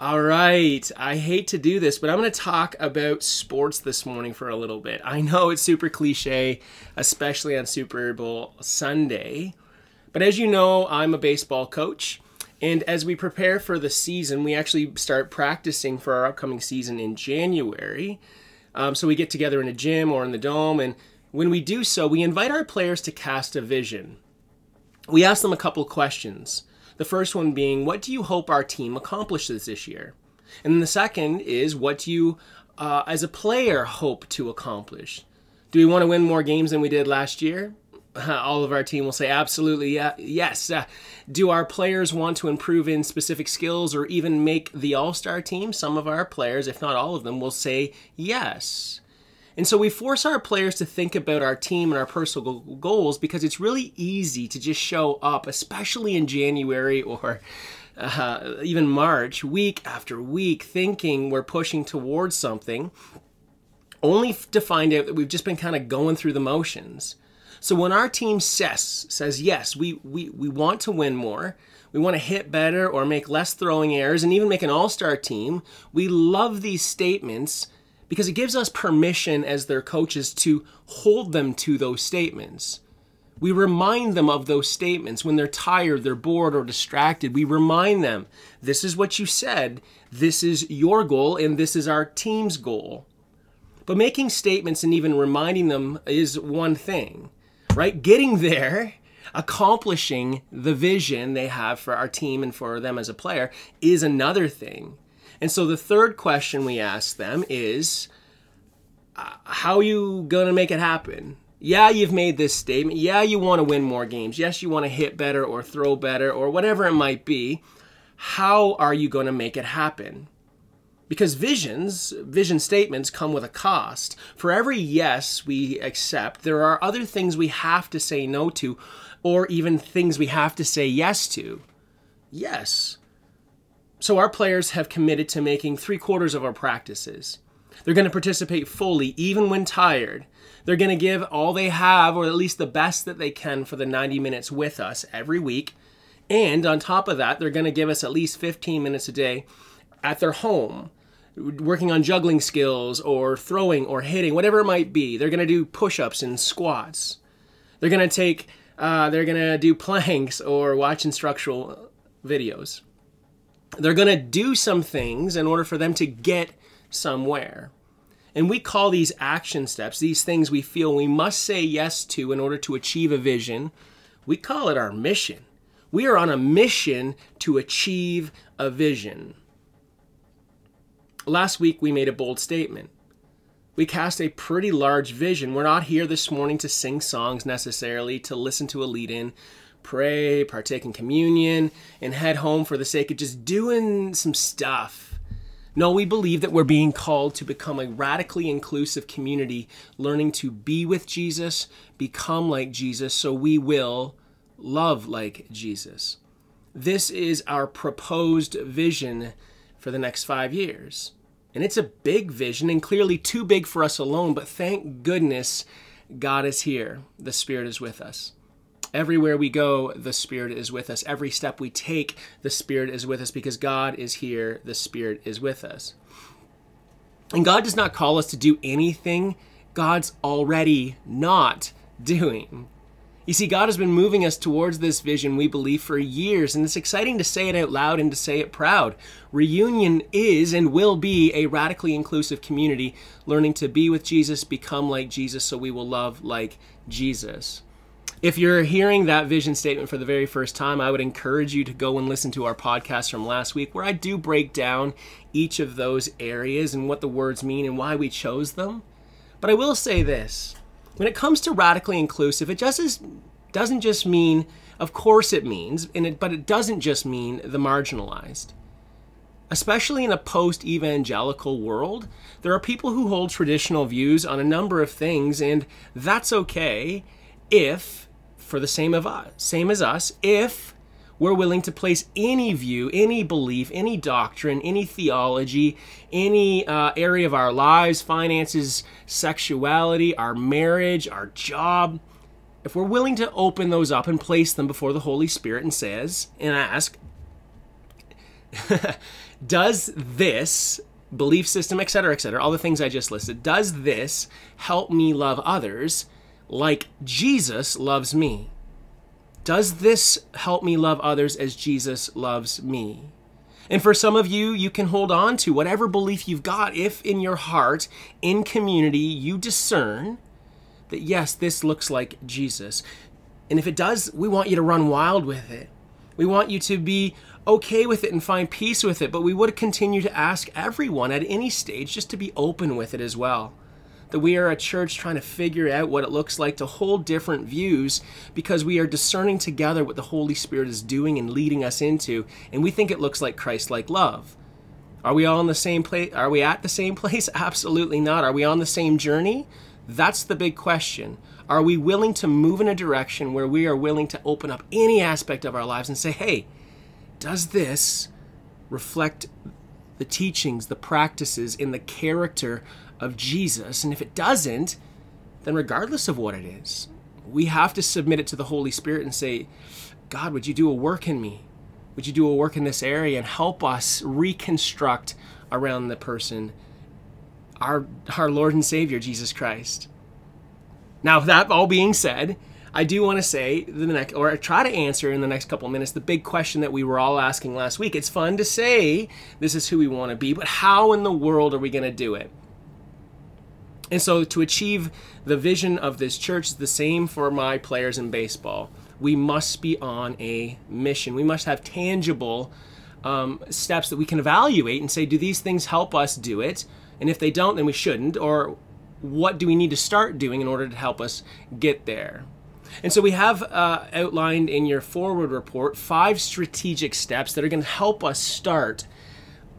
All right. I hate to do this, but I'm going to talk about sports this morning for a little bit. I know it's super cliche, especially on Super Bowl Sunday. But as you know, I'm a baseball coach. And as we prepare for the season, we actually start practicing for our upcoming season in January. Um, so we get together in a gym or in the dome. And when we do so, we invite our players to cast a vision. We ask them a couple questions. The first one being, what do you hope our team accomplishes this year? And then the second is, what do you, uh, as a player, hope to accomplish? Do we want to win more games than we did last year? All of our team will say, absolutely, yeah, yes. Uh, do our players want to improve in specific skills or even make the all star team? Some of our players, if not all of them, will say yes. And so we force our players to think about our team and our personal goals because it's really easy to just show up, especially in January or uh, even March, week after week, thinking we're pushing towards something, only to find out that we've just been kind of going through the motions. So when our team says says yes, we we, we want to win more, we want to hit better or make less throwing errors, and even make an all-star team. We love these statements because it gives us permission as their coaches to hold them to those statements. We remind them of those statements when they're tired, they're bored, or distracted. We remind them this is what you said, this is your goal, and this is our team's goal. But making statements and even reminding them is one thing, right? Getting there, accomplishing the vision they have for our team and for them as a player is another thing. And so the third question we ask them is uh, how are you going to make it happen? Yeah, you've made this statement. Yeah, you want to win more games. Yes, you want to hit better or throw better or whatever it might be. How are you going to make it happen? Because visions, vision statements come with a cost. For every yes we accept, there are other things we have to say no to, or even things we have to say yes to. Yes, so our players have committed to making three quarters of our practices. They're going to participate fully, even when tired. They're going to give all they have, or at least the best that they can, for the 90 minutes with us every week. And on top of that, they're going to give us at least 15 minutes a day at their home, working on juggling skills or throwing or hitting, whatever it might be. They're going to do push ups and squats. They're going to take, uh, they're going to do planks or watch instructional videos they're going to do some things in order for them to get somewhere. And we call these action steps, these things we feel we must say yes to in order to achieve a vision, we call it our mission. We are on a mission to achieve a vision. Last week, we made a bold statement. We cast a pretty large vision. We're not here this morning to sing songs necessarily, to listen to a lead in pray, partake in communion, and head home for the sake of just doing some stuff. No, we believe that we're being called to become a radically inclusive community, learning to be with Jesus, become like Jesus, so we will love like Jesus. This is our proposed vision for the next five years. And it's a big vision and clearly too big for us alone, but thank goodness God is here. The Spirit is with us. Everywhere we go, the Spirit is with us. Every step we take, the Spirit is with us because God is here, the Spirit is with us. And God does not call us to do anything God's already not doing. You see, God has been moving us towards this vision, we believe, for years, and it's exciting to say it out loud and to say it proud. Reunion is and will be a radically inclusive community, learning to be with Jesus, become like Jesus, so we will love like Jesus. If you're hearing that vision statement for the very first time, I would encourage you to go and listen to our podcast from last week where I do break down each of those areas and what the words mean and why we chose them. But I will say this when it comes to radically inclusive, it just doesn't just mean, of course it means, it, but it doesn't just mean the marginalized. Especially in a post evangelical world, there are people who hold traditional views on a number of things, and that's okay if for the same of us, same as us, if we're willing to place any view, any belief, any doctrine, any theology, any uh, area of our lives, finances, sexuality, our marriage, our job, if we're willing to open those up and place them before the Holy Spirit and says and ask, Does this belief system, etc., etc., all the things I just listed, does this help me love others like Jesus loves me? Does this help me love others as Jesus loves me? And for some of you, you can hold on to whatever belief you've got if in your heart, in community, you discern that yes, this looks like Jesus. And if it does, we want you to run wild with it. We want you to be okay with it and find peace with it, but we would continue to ask everyone at any stage just to be open with it as well. That we are a church trying to figure out what it looks like to hold different views because we are discerning together what the Holy Spirit is doing and leading us into, and we think it looks like Christ like love. Are we all in the same place? Are we at the same place? Absolutely not. Are we on the same journey? That's the big question. Are we willing to move in a direction where we are willing to open up any aspect of our lives and say, hey, does this reflect the teachings, the practices, in the character of Jesus? And if it doesn't, then regardless of what it is, we have to submit it to the Holy Spirit and say, God, would you do a work in me? Would you do a work in this area and help us reconstruct around the person, our, our Lord and Savior, Jesus Christ? Now, that all being said, I do want to say the next, or try to answer in the next couple minutes, the big question that we were all asking last week. It's fun to say this is who we want to be, but how in the world are we going to do it? And so, to achieve the vision of this church is the same for my players in baseball. We must be on a mission. We must have tangible um, steps that we can evaluate and say, do these things help us do it? And if they don't, then we shouldn't. Or what do we need to start doing in order to help us get there? And so we have uh, outlined in your forward report five strategic steps that are going to help us start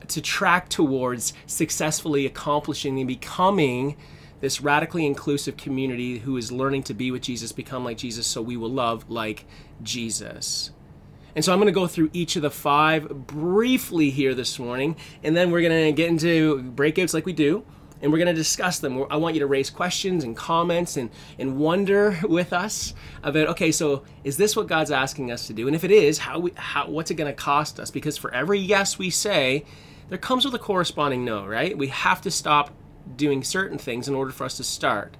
to track towards successfully accomplishing and becoming this radically inclusive community who is learning to be with Jesus, become like Jesus, so we will love like Jesus. And so I'm going to go through each of the five briefly here this morning, and then we're going to get into breakouts like we do and we're going to discuss them. I want you to raise questions and comments and, and wonder with us about okay, so is this what God's asking us to do? And if it is, how, we, how what's it going to cost us? Because for every yes we say, there comes with a corresponding no, right? We have to stop doing certain things in order for us to start.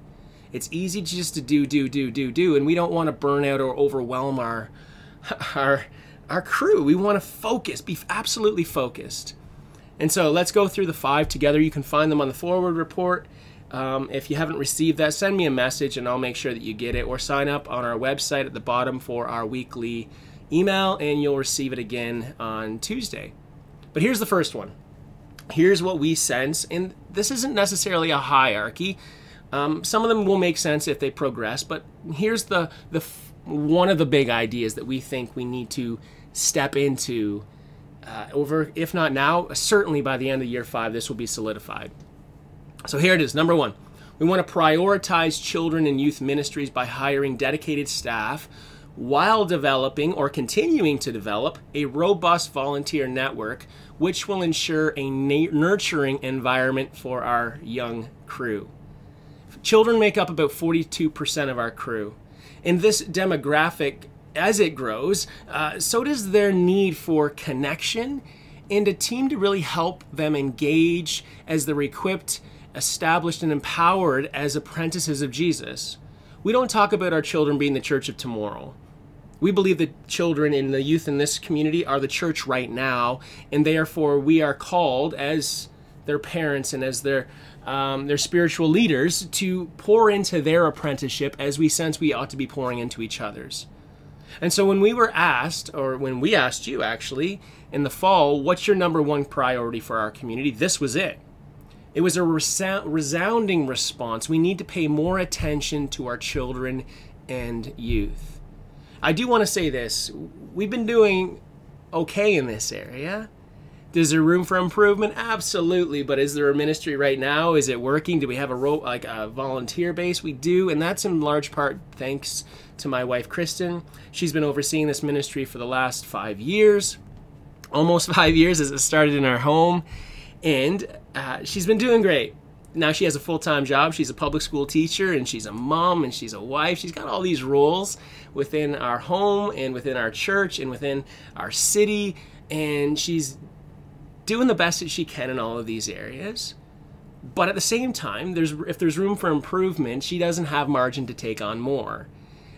It's easy just to do, do, do, do, do, and we don't want to burn out or overwhelm our our our crew. We want to focus, be absolutely focused. And so let's go through the five together. You can find them on the forward report. Um, if you haven't received that, send me a message and I'll make sure that you get it, or sign up on our website at the bottom for our weekly email, and you'll receive it again on Tuesday. But here's the first one. Here's what we sense, and this isn't necessarily a hierarchy. Um, some of them will make sense if they progress, but here's the the one of the big ideas that we think we need to step into uh, over, if not now, certainly by the end of year five, this will be solidified. So here it is. Number one, we want to prioritize children and youth ministries by hiring dedicated staff while developing or continuing to develop a robust volunteer network which will ensure a nurturing environment for our young crew. Children make up about 42% of our crew. In this demographic, as it grows, uh, so does their need for connection and a team to really help them engage as they're equipped, established, and empowered as apprentices of Jesus. We don't talk about our children being the church of tomorrow. We believe that children and the youth in this community are the church right now, and therefore we are called as their parents and as their um, their spiritual leaders to pour into their apprenticeship as we sense we ought to be pouring into each other's. And so when we were asked, or when we asked you actually in the fall, what's your number one priority for our community? This was it. It was a resounding response. We need to pay more attention to our children and youth. I do want to say this we've been doing okay in this area. Is there room for improvement? Absolutely. But is there a ministry right now? Is it working? Do we have a like a volunteer base? We do, and that's in large part thanks to my wife Kristen. She's been overseeing this ministry for the last five years, almost five years as it started in our home, and uh, she's been doing great. Now she has a full time job. She's a public school teacher, and she's a mom, and she's a wife. She's got all these roles within our home, and within our church, and within our city, and she's doing the best that she can in all of these areas. But at the same time, there's if there's room for improvement, she doesn't have margin to take on more.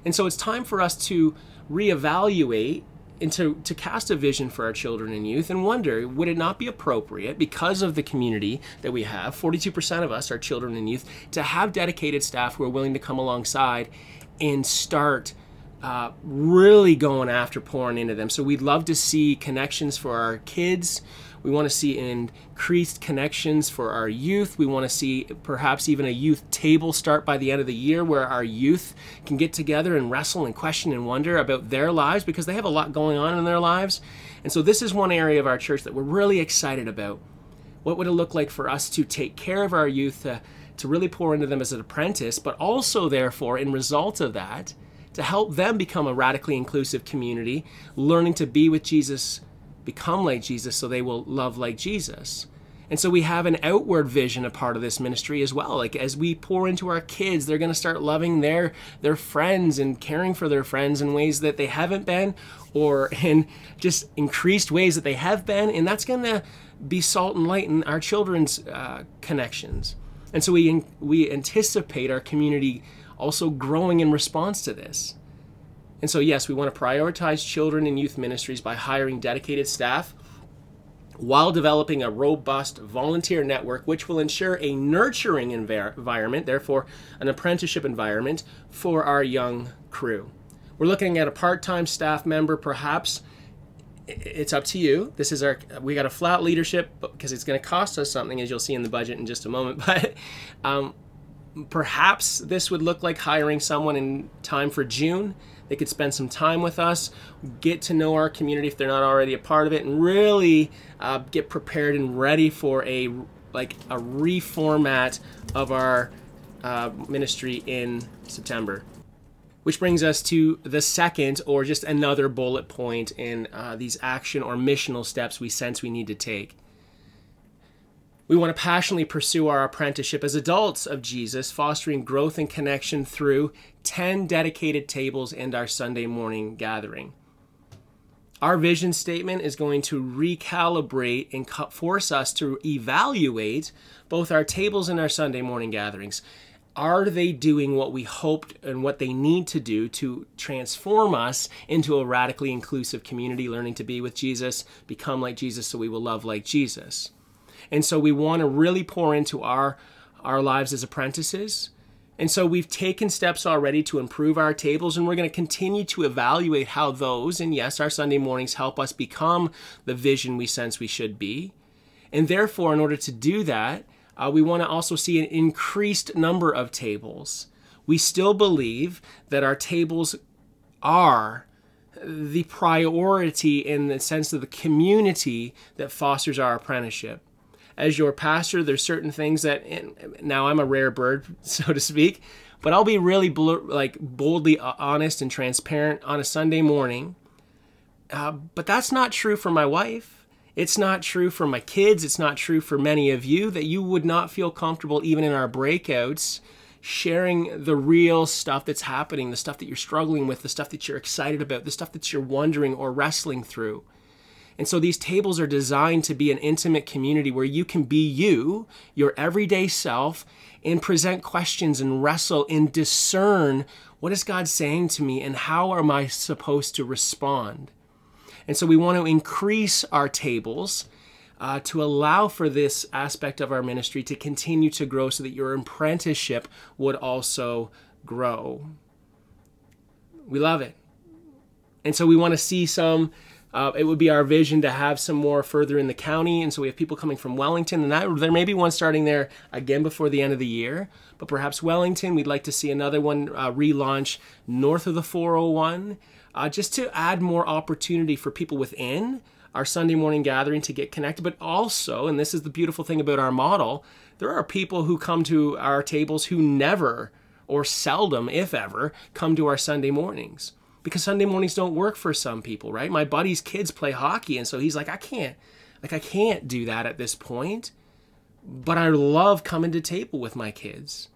And so it's time for us to reevaluate and to, to cast a vision for our children and youth and wonder would it not be appropriate because of the community that we have 42% of us are children and youth to have dedicated staff who are willing to come alongside and start uh, really going after pouring into them? So we'd love to see connections for our kids we want to see increased connections for our youth. We want to see perhaps even a youth table start by the end of the year where our youth can get together and wrestle and question and wonder about their lives because they have a lot going on in their lives. And so, this is one area of our church that we're really excited about. What would it look like for us to take care of our youth, to, to really pour into them as an apprentice, but also, therefore, in result of that, to help them become a radically inclusive community, learning to be with Jesus become like Jesus so they will love like Jesus. And so we have an outward vision, a part of this ministry as well. Like as we pour into our kids, they're going to start loving their their friends and caring for their friends in ways that they haven't been, or in just increased ways that they have been, and that's going to be salt and light in our children's uh, connections. And so we we anticipate our community also growing in response to this. And so, yes, we want to prioritize children and youth ministries by hiring dedicated staff while developing a robust volunteer network which will ensure a nurturing environment, therefore, an apprenticeship environment for our young crew. We're looking at a part time staff member, perhaps. It's up to you. This is our, we got a flat leadership because it's going to cost us something, as you'll see in the budget in just a moment. But um, perhaps this would look like hiring someone in time for June they could spend some time with us, get to know our community if they're not already a part of it, and really uh, get prepared and ready for a like a reformat of our uh, ministry in September. Which brings us to the second, or just another bullet point in uh, these action or missional steps we sense we need to take. We want to passionately pursue our apprenticeship as adults of Jesus, fostering growth and connection through 10 dedicated tables and our Sunday morning gathering. Our vision statement is going to recalibrate and force us to evaluate both our tables and our Sunday morning gatherings. Are they doing what we hoped and what they need to do to transform us into a radically inclusive community, learning to be with Jesus, become like Jesus so we will love like Jesus? And so we want to really pour into our our lives as apprentices. And so we've taken steps already to improve our tables, and we're going to continue to evaluate how those, and yes, our Sunday mornings help us become the vision we sense we should be. And therefore, in order to do that, uh, we want to also see an increased number of tables. We still believe that our tables are the priority in the sense of the community that fosters our apprenticeship as your pastor, there's certain things that now I'm a rare bird, so to speak, but I'll be really like boldly honest and transparent on a Sunday morning. Uh, but that's not true for my wife. It's not true for my kids. It's not true for many of you that you would not feel comfortable even in our breakouts sharing the real stuff that's happening, the stuff that you're struggling with, the stuff that you're excited about, the stuff that you're wondering or wrestling through. And so these tables are designed to be an intimate community where you can be you, your everyday self, and present questions and wrestle and discern what is God saying to me and how am I supposed to respond. And so we want to increase our tables uh, to allow for this aspect of our ministry to continue to grow so that your apprenticeship would also grow. We love it. And so we want to see some uh, it would be our vision to have some more further in the county, and so we have people coming from Wellington, and that, there may be one starting there again before the end of the year. But perhaps Wellington, we'd like to see another one uh, relaunch north of the 401, uh, just to add more opportunity for people within our Sunday morning gathering to get connected. But also, and this is the beautiful thing about our model, there are people who come to our tables who never or seldom, if ever, come to our Sunday mornings because Sunday mornings don't work for some people, right? My buddy's kids play hockey, and so he's like, I can't, like, I can't do that at this point. But I love coming to table with my kids.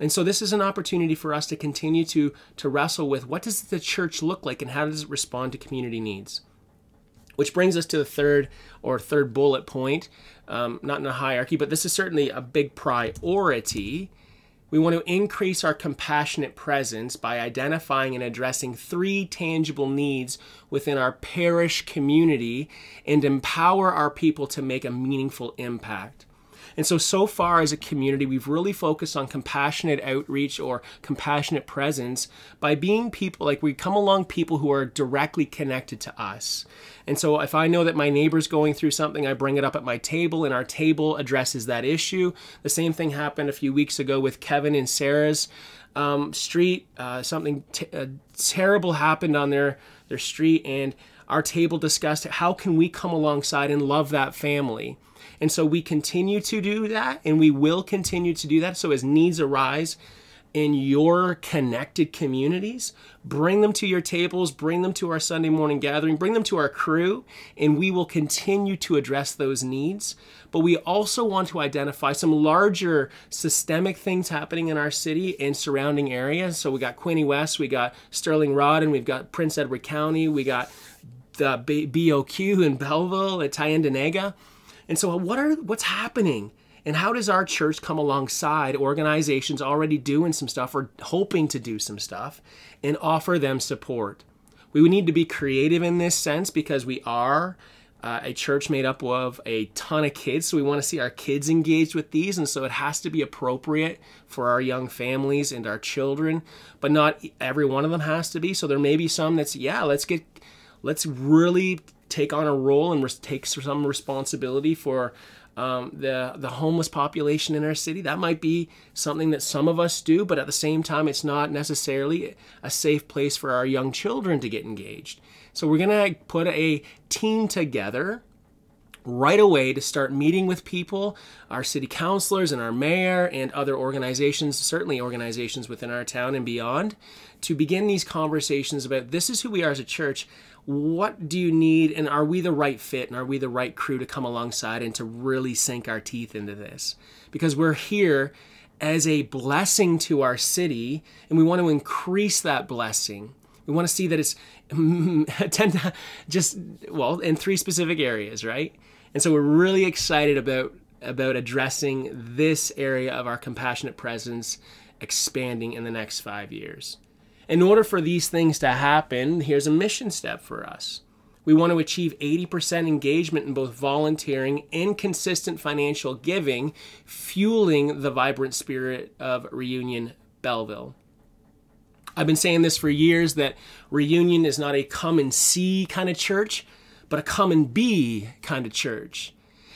And so this is an opportunity for us to continue to to wrestle with what does the church look like and how does it respond to community needs. Which brings us to the third or third bullet point, um, not in a hierarchy, but this is certainly a big priority. We want to increase our compassionate presence by identifying and addressing three tangible needs within our parish community and empower our people to make a meaningful impact. And so, so far as a community, we've really focused on compassionate outreach or compassionate presence by being people, like we come along people who are directly connected to us. And so, if I know that my neighbor's going through something, I bring it up at my table, and our table addresses that issue. The same thing happened a few weeks ago with Kevin and Sarah's um, street. Uh, something t- uh, terrible happened on their their street, and our table discussed how can we come alongside and love that family. And so we continue to do that and we will continue to do that. So as needs arise in your connected communities, bring them to your tables, bring them to our Sunday morning gathering, bring them to our crew, and we will continue to address those needs. But we also want to identify some larger systemic things happening in our city and surrounding areas. So we got Quinte West, we got Stirling-Rawdon, and we've got Prince Edward County, we got the BOQ in Belleville at Tyendinaga. And so what are what's happening? And how does our church come alongside organizations already doing some stuff or hoping to do some stuff and offer them support? We would need to be creative in this sense because we are uh, a church made up of a ton of kids. So we want to see our kids engaged with these. And so it has to be appropriate for our young families and our children, but not every one of them has to be. So there may be some that's, yeah, let's get, let's really take on a role and res- take some responsibility for um, the the homeless population in our city. That might be something that some of us do, but at the same time, it's not necessarily a safe place for our young children to get engaged. So we're gonna put a team together right away to start meeting with people, our city councilors and our mayor and other organizations, certainly organizations within our town and beyond, to begin these conversations about this is who we are as a church what do you need and are we the right fit and are we the right crew to come alongside and to really sink our teeth into this? Because we're here as a blessing to our city and we want to increase that blessing. We want to see that it's just well in three specific areas right? And so we're really excited about about addressing this area of our compassionate presence expanding in the next five years in order for these things to happen, here's a mission step for us. We want to achieve 80% engagement in both volunteering and consistent financial giving, fueling the vibrant spirit of Reunion Belleville. I've been saying this for years that Reunion is not a come and see kind of church, but a come and be kind of church.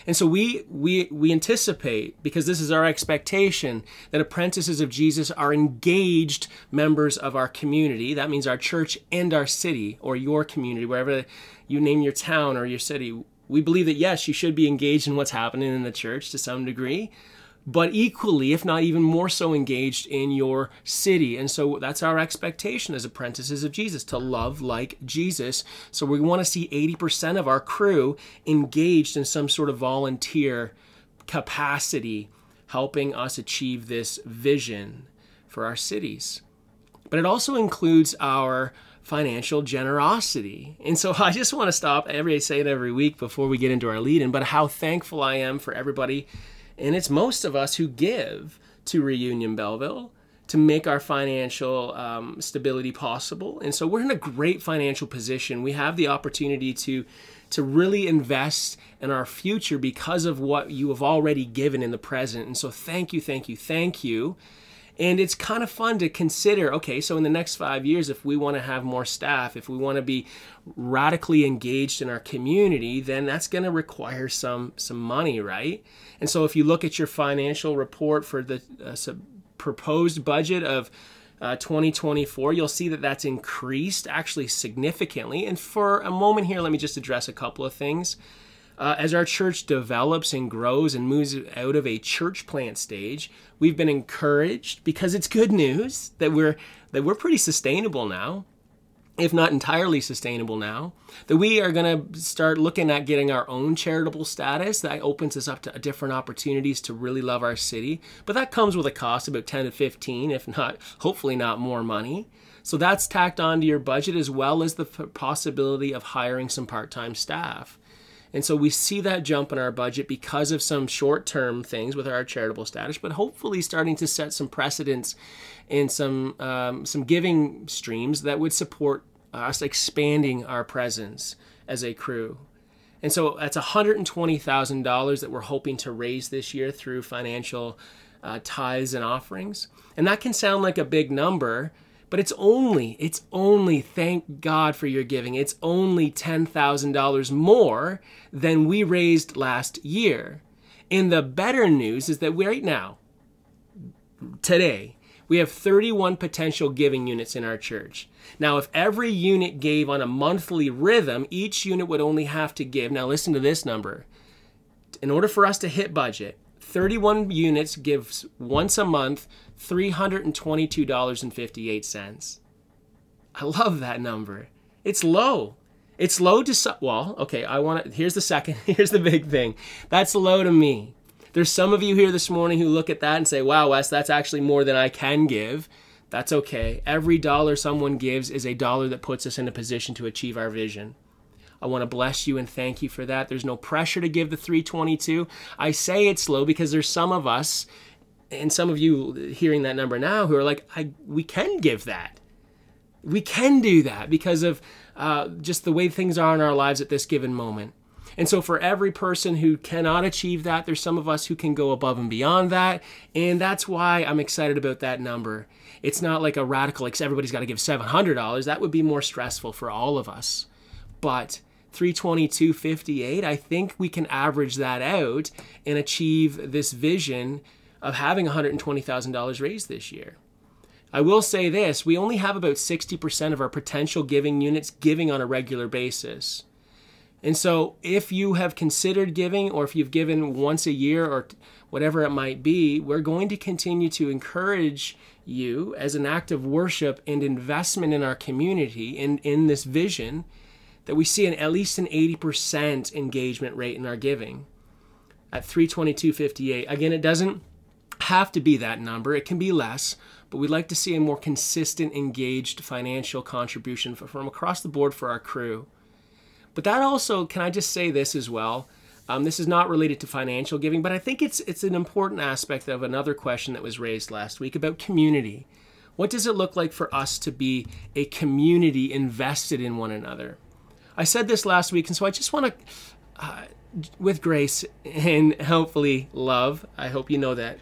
And so we we we anticipate because this is our expectation that apprentices of Jesus are engaged members of our community. That means our church and our city or your community, wherever you name your town or your city. We believe that yes, you should be engaged in what's happening in the church to some degree, but equally, if not even more so, engaged in your city. And so that's our expectation as apprentices of Jesus to love like Jesus. So we want to see 80% of our crew engaged in some sort of volunteer capacity, helping us achieve this vision for our cities. But it also includes our financial generosity. And so I just want to stop every say it every week before we get into our lead in, but how thankful I am for everybody and it's most of us who give to Reunion Belleville to make our financial um, stability possible. And so we're in a great financial position. We have the opportunity to to really invest in our future because of what you have already given in the present. And so thank you, thank you, thank you. And it's kind of fun to consider okay, so in the next five years, if we want to have more staff, if we want to be radically engaged in our community, then that's going to require some, some money, right? And so if you look at your financial report for the uh, proposed budget of uh, 2024, you'll see that that's increased actually significantly. And for a moment here, let me just address a couple of things. Uh, as our church develops and grows and moves out of a church plant stage, we've been encouraged because it's good news that we're that we're pretty sustainable now. if not entirely sustainable now, that we are going to start looking at getting our own charitable status. That opens us up to different opportunities to really love our city. But that comes with a cost, about 10 to 15, if not, hopefully not more money. So that's tacked onto your budget as well as the possibility of hiring some part time staff. And so we see that jump in our budget because of some short term things with our charitable status, but hopefully starting to set some precedents in some, um, some giving streams that would support us expanding our presence as a crew. And so that's $120,000 that we're hoping to raise this year through financial uh, tithes and offerings. And that can sound like a big number, but it's only, it's only, thank God for your giving, it's only $10,000 more than we raised last year. And the better news is that right now, today, we have 31 potential giving units in our church. Now, if every unit gave on a monthly rhythm, each unit would only have to give. Now, listen to this number. In order for us to hit budget, 31 units gives once a month $322.58. I love that number. It's low. It's low to well, okay, I want to here's the second, here's the big thing. That's low to me. There's some of you here this morning who look at that and say, "Wow, Wes, that's actually more than I can give." That's okay. Every dollar someone gives is a dollar that puts us in a position to achieve our vision. I want to bless you and thank you for that. There's no pressure to give the 322. I say it's low because there's some of us and some of you hearing that number now who are like, I, we can give that. We can do that because of uh, just the way things are in our lives at this given moment. And so, for every person who cannot achieve that, there's some of us who can go above and beyond that. And that's why I'm excited about that number. It's not like a radical, like everybody's got to give $700. That would be more stressful for all of us. But 322.58, I think we can average that out and achieve this vision of having $120,000 raised this year. I will say this we only have about 60% of our potential giving units giving on a regular basis. And so, if you have considered giving, or if you've given once a year, or whatever it might be, we're going to continue to encourage you as an act of worship and investment in our community in, in this vision that we see an, at least an 80% engagement rate in our giving at 322.58. Again, it doesn't have to be that number, it can be less, but we'd like to see a more consistent, engaged financial contribution from across the board for our crew. But that also, can I just say this as well? Um, this is not related to financial giving, but I think it's it's an important aspect of another question that was raised last week about community. What does it look like for us to be a community invested in one another? I said this last week, and so I just want to, uh, with grace and hopefully love, I hope you know that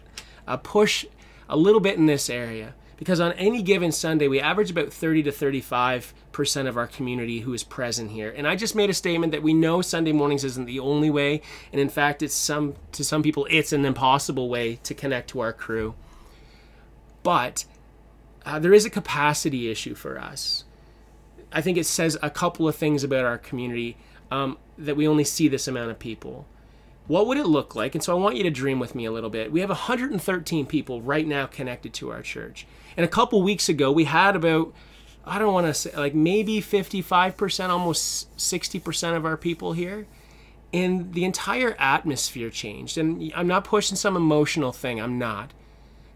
uh, push a little bit in this area because on any given Sunday, we average about 30 to 35 percent of our community who is present here. And I just made a statement that we know Sunday mornings isn't the only way, and in fact, it's some to some people it's an impossible way to connect to our crew. But uh, there is a capacity issue for us. I think it says a couple of things about our community um, that we only see this amount of people what would it look like? And so I want you to dream with me a little bit. We have 113 people right now connected to our church. And a couple weeks ago, we had about, I don't want to say, like maybe 55%, almost 60% of our people here. And the entire atmosphere changed. And I'm not pushing some emotional thing, I'm not.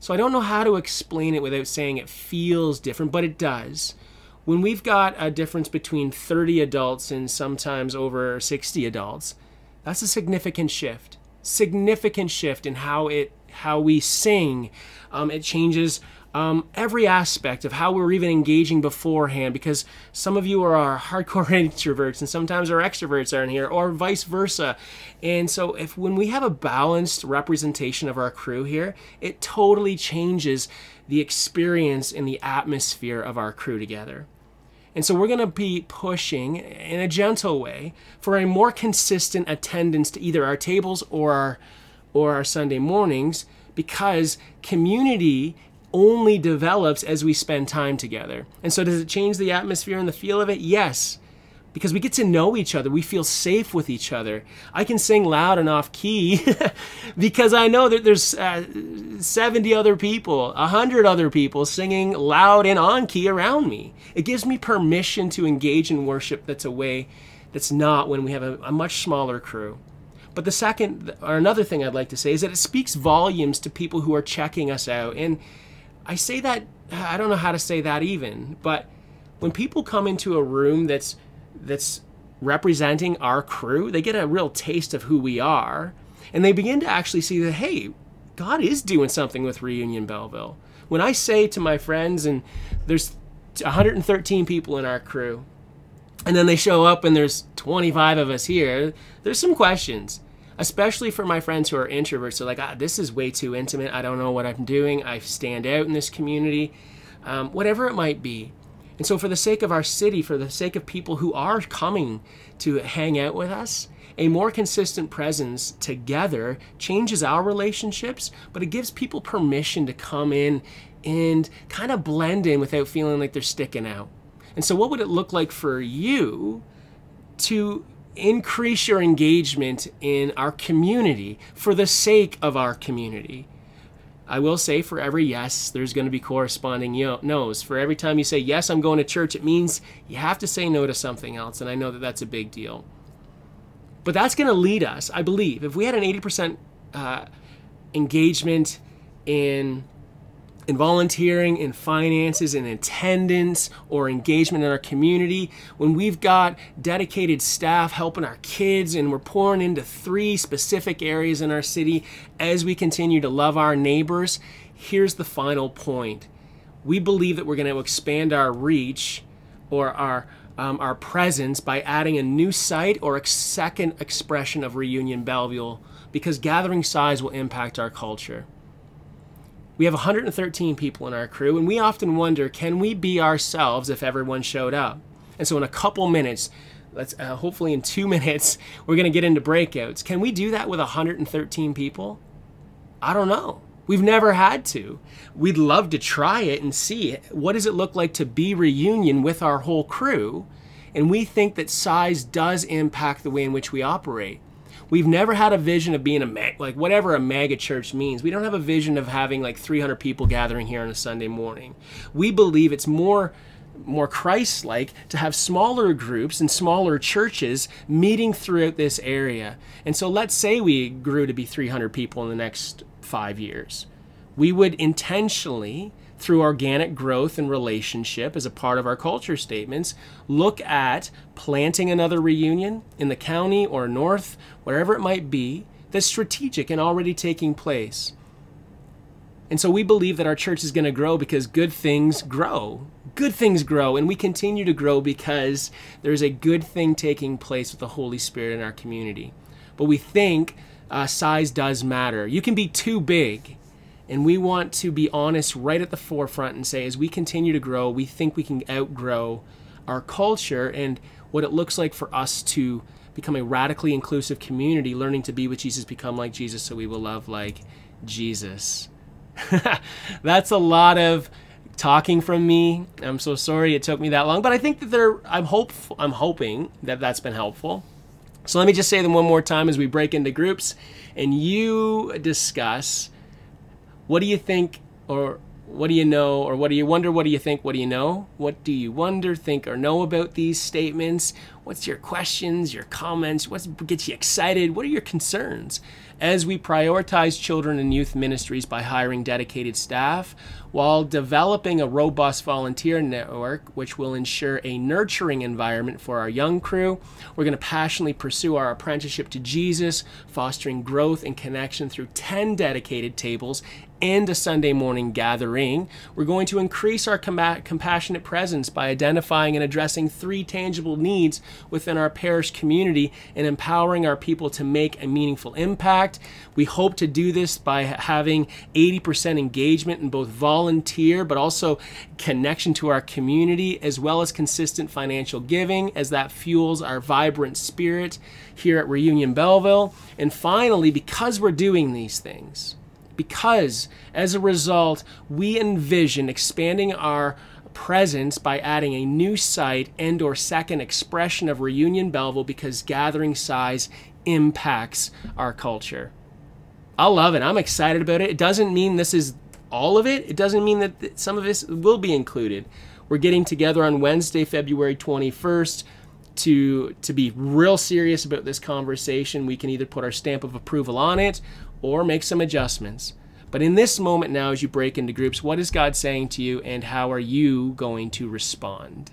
So I don't know how to explain it without saying it feels different, but it does. When we've got a difference between 30 adults and sometimes over 60 adults, that's a significant shift. Significant shift in how it how we sing. Um, it changes um, every aspect of how we're even engaging beforehand because some of you are our hardcore introverts and sometimes our extroverts are in here or vice versa and so if when we have a balanced representation of our crew here it totally changes the experience and the atmosphere of our crew together and so we're going to be pushing in a gentle way for a more consistent attendance to either our tables or our, or our Sunday mornings because community only develops as we spend time together. And so does it change the atmosphere and the feel of it? Yes. Because we get to know each other. We feel safe with each other. I can sing loud and off key because I know that there's uh, 70 other people, 100 other people singing loud and on key around me. It gives me permission to engage in worship that's a way that's not when we have a, a much smaller crew. But the second, or another thing I'd like to say is that it speaks volumes to people who are checking us out. And I say that, I don't know how to say that even, but when people come into a room that's that's representing our crew, they get a real taste of who we are, and they begin to actually see that hey, God is doing something with Reunion Belleville. When I say to my friends, and there's 113 people in our crew, and then they show up and there's 25 of us here, there's some questions. Especially for my friends who are introverts, they're like, ah, this is way too intimate. I don't know what I'm doing. I stand out in this community. Um, whatever it might be. And so, for the sake of our city, for the sake of people who are coming to hang out with us, a more consistent presence together changes our relationships, but it gives people permission to come in and kind of blend in without feeling like they're sticking out. And so, what would it look like for you to increase your engagement in our community for the sake of our community? I will say for every yes, there's going to be corresponding no's. For every time you say, yes, I'm going to church, it means you have to say no to something else. And I know that that's a big deal. But that's going to lead us, I believe. If we had an 80% uh, engagement in in volunteering, in finances, in attendance, or engagement in our community, when we've got dedicated staff helping our kids and we're pouring into three specific areas in our city as we continue to love our neighbors, here's the final point. We believe that we're going to expand our reach or our um, our presence by adding a new site or a second expression of Reunion Belleville because gathering size will impact our culture. We have 113 people in our crew, and we often wonder can we be ourselves if everyone showed up? And so, in a couple minutes, let's uh, hopefully in two minutes, we're going to get into breakouts. Can we do that with 113 people? I don't know. We've never had to. We'd love to try it and see what does it look like to be reunion with our whole crew. And we think that size does impact the way in which we operate. We've never had a vision of being a mag, like whatever a mega church means. We don't have a vision of having like 300 people gathering here on a Sunday morning. We believe it's more more Christ-like to have smaller groups and smaller churches meeting throughout this area. And so let's say we grew to be 300 people in the next 5 years. We would intentionally through organic growth and relationship as a part of our culture statements, look at planting another reunion in the county or north, wherever it might be, that's strategic and already taking place. And so we believe that our church is going to grow because good things grow. Good things grow, and we continue to grow because there's a good thing taking place with the Holy Spirit in our community. But we think uh, size does matter. You can be too big and we want to be honest right at the forefront and say, as we continue to grow, we think we can outgrow our culture and what it looks like for us to become a radically inclusive community, learning to be with Jesus, become like Jesus, so we will love like Jesus. That's a lot of talking from me. I'm so sorry it took me that long, but I think that there. I'm hopeful. I'm hoping that that's been helpful. So let me just say them one more time as we break into groups, and you discuss what do you think or what do you know or what do you wonder what do you think what do you know? What do you wonder think or know about these statements? What's your questions your comments? What gets you excited? What are your concerns? As we prioritize children and youth ministries by hiring dedicated staff while developing a robust volunteer network which will ensure a nurturing environment for our young crew. We're going to passionately pursue our apprenticeship to Jesus, fostering growth and connection through 10 dedicated tables and a Sunday morning gathering. We're going to increase our com- compassionate presence by identifying and addressing three tangible needs within our parish community and empowering our people to make a meaningful impact. We hope to do this by having 80% engagement in both volunteer but also connection to our community, as well as consistent financial giving, as that fuels our vibrant spirit here at Reunion Belleville. And finally, because we're doing these things, because as a result, we envision expanding our presence by adding a new site and or second expression of reunion belleville because gathering size impacts our culture. I love it. I'm excited about it. It doesn't mean this is all of it. It doesn't mean that some of this will be included. We're getting together on wednesday february 21st to to be real serious about this conversation. We can either put our stamp of approval on it or make some adjustments but in this moment now, as you break into groups, what is God saying to you and how are you going to respond?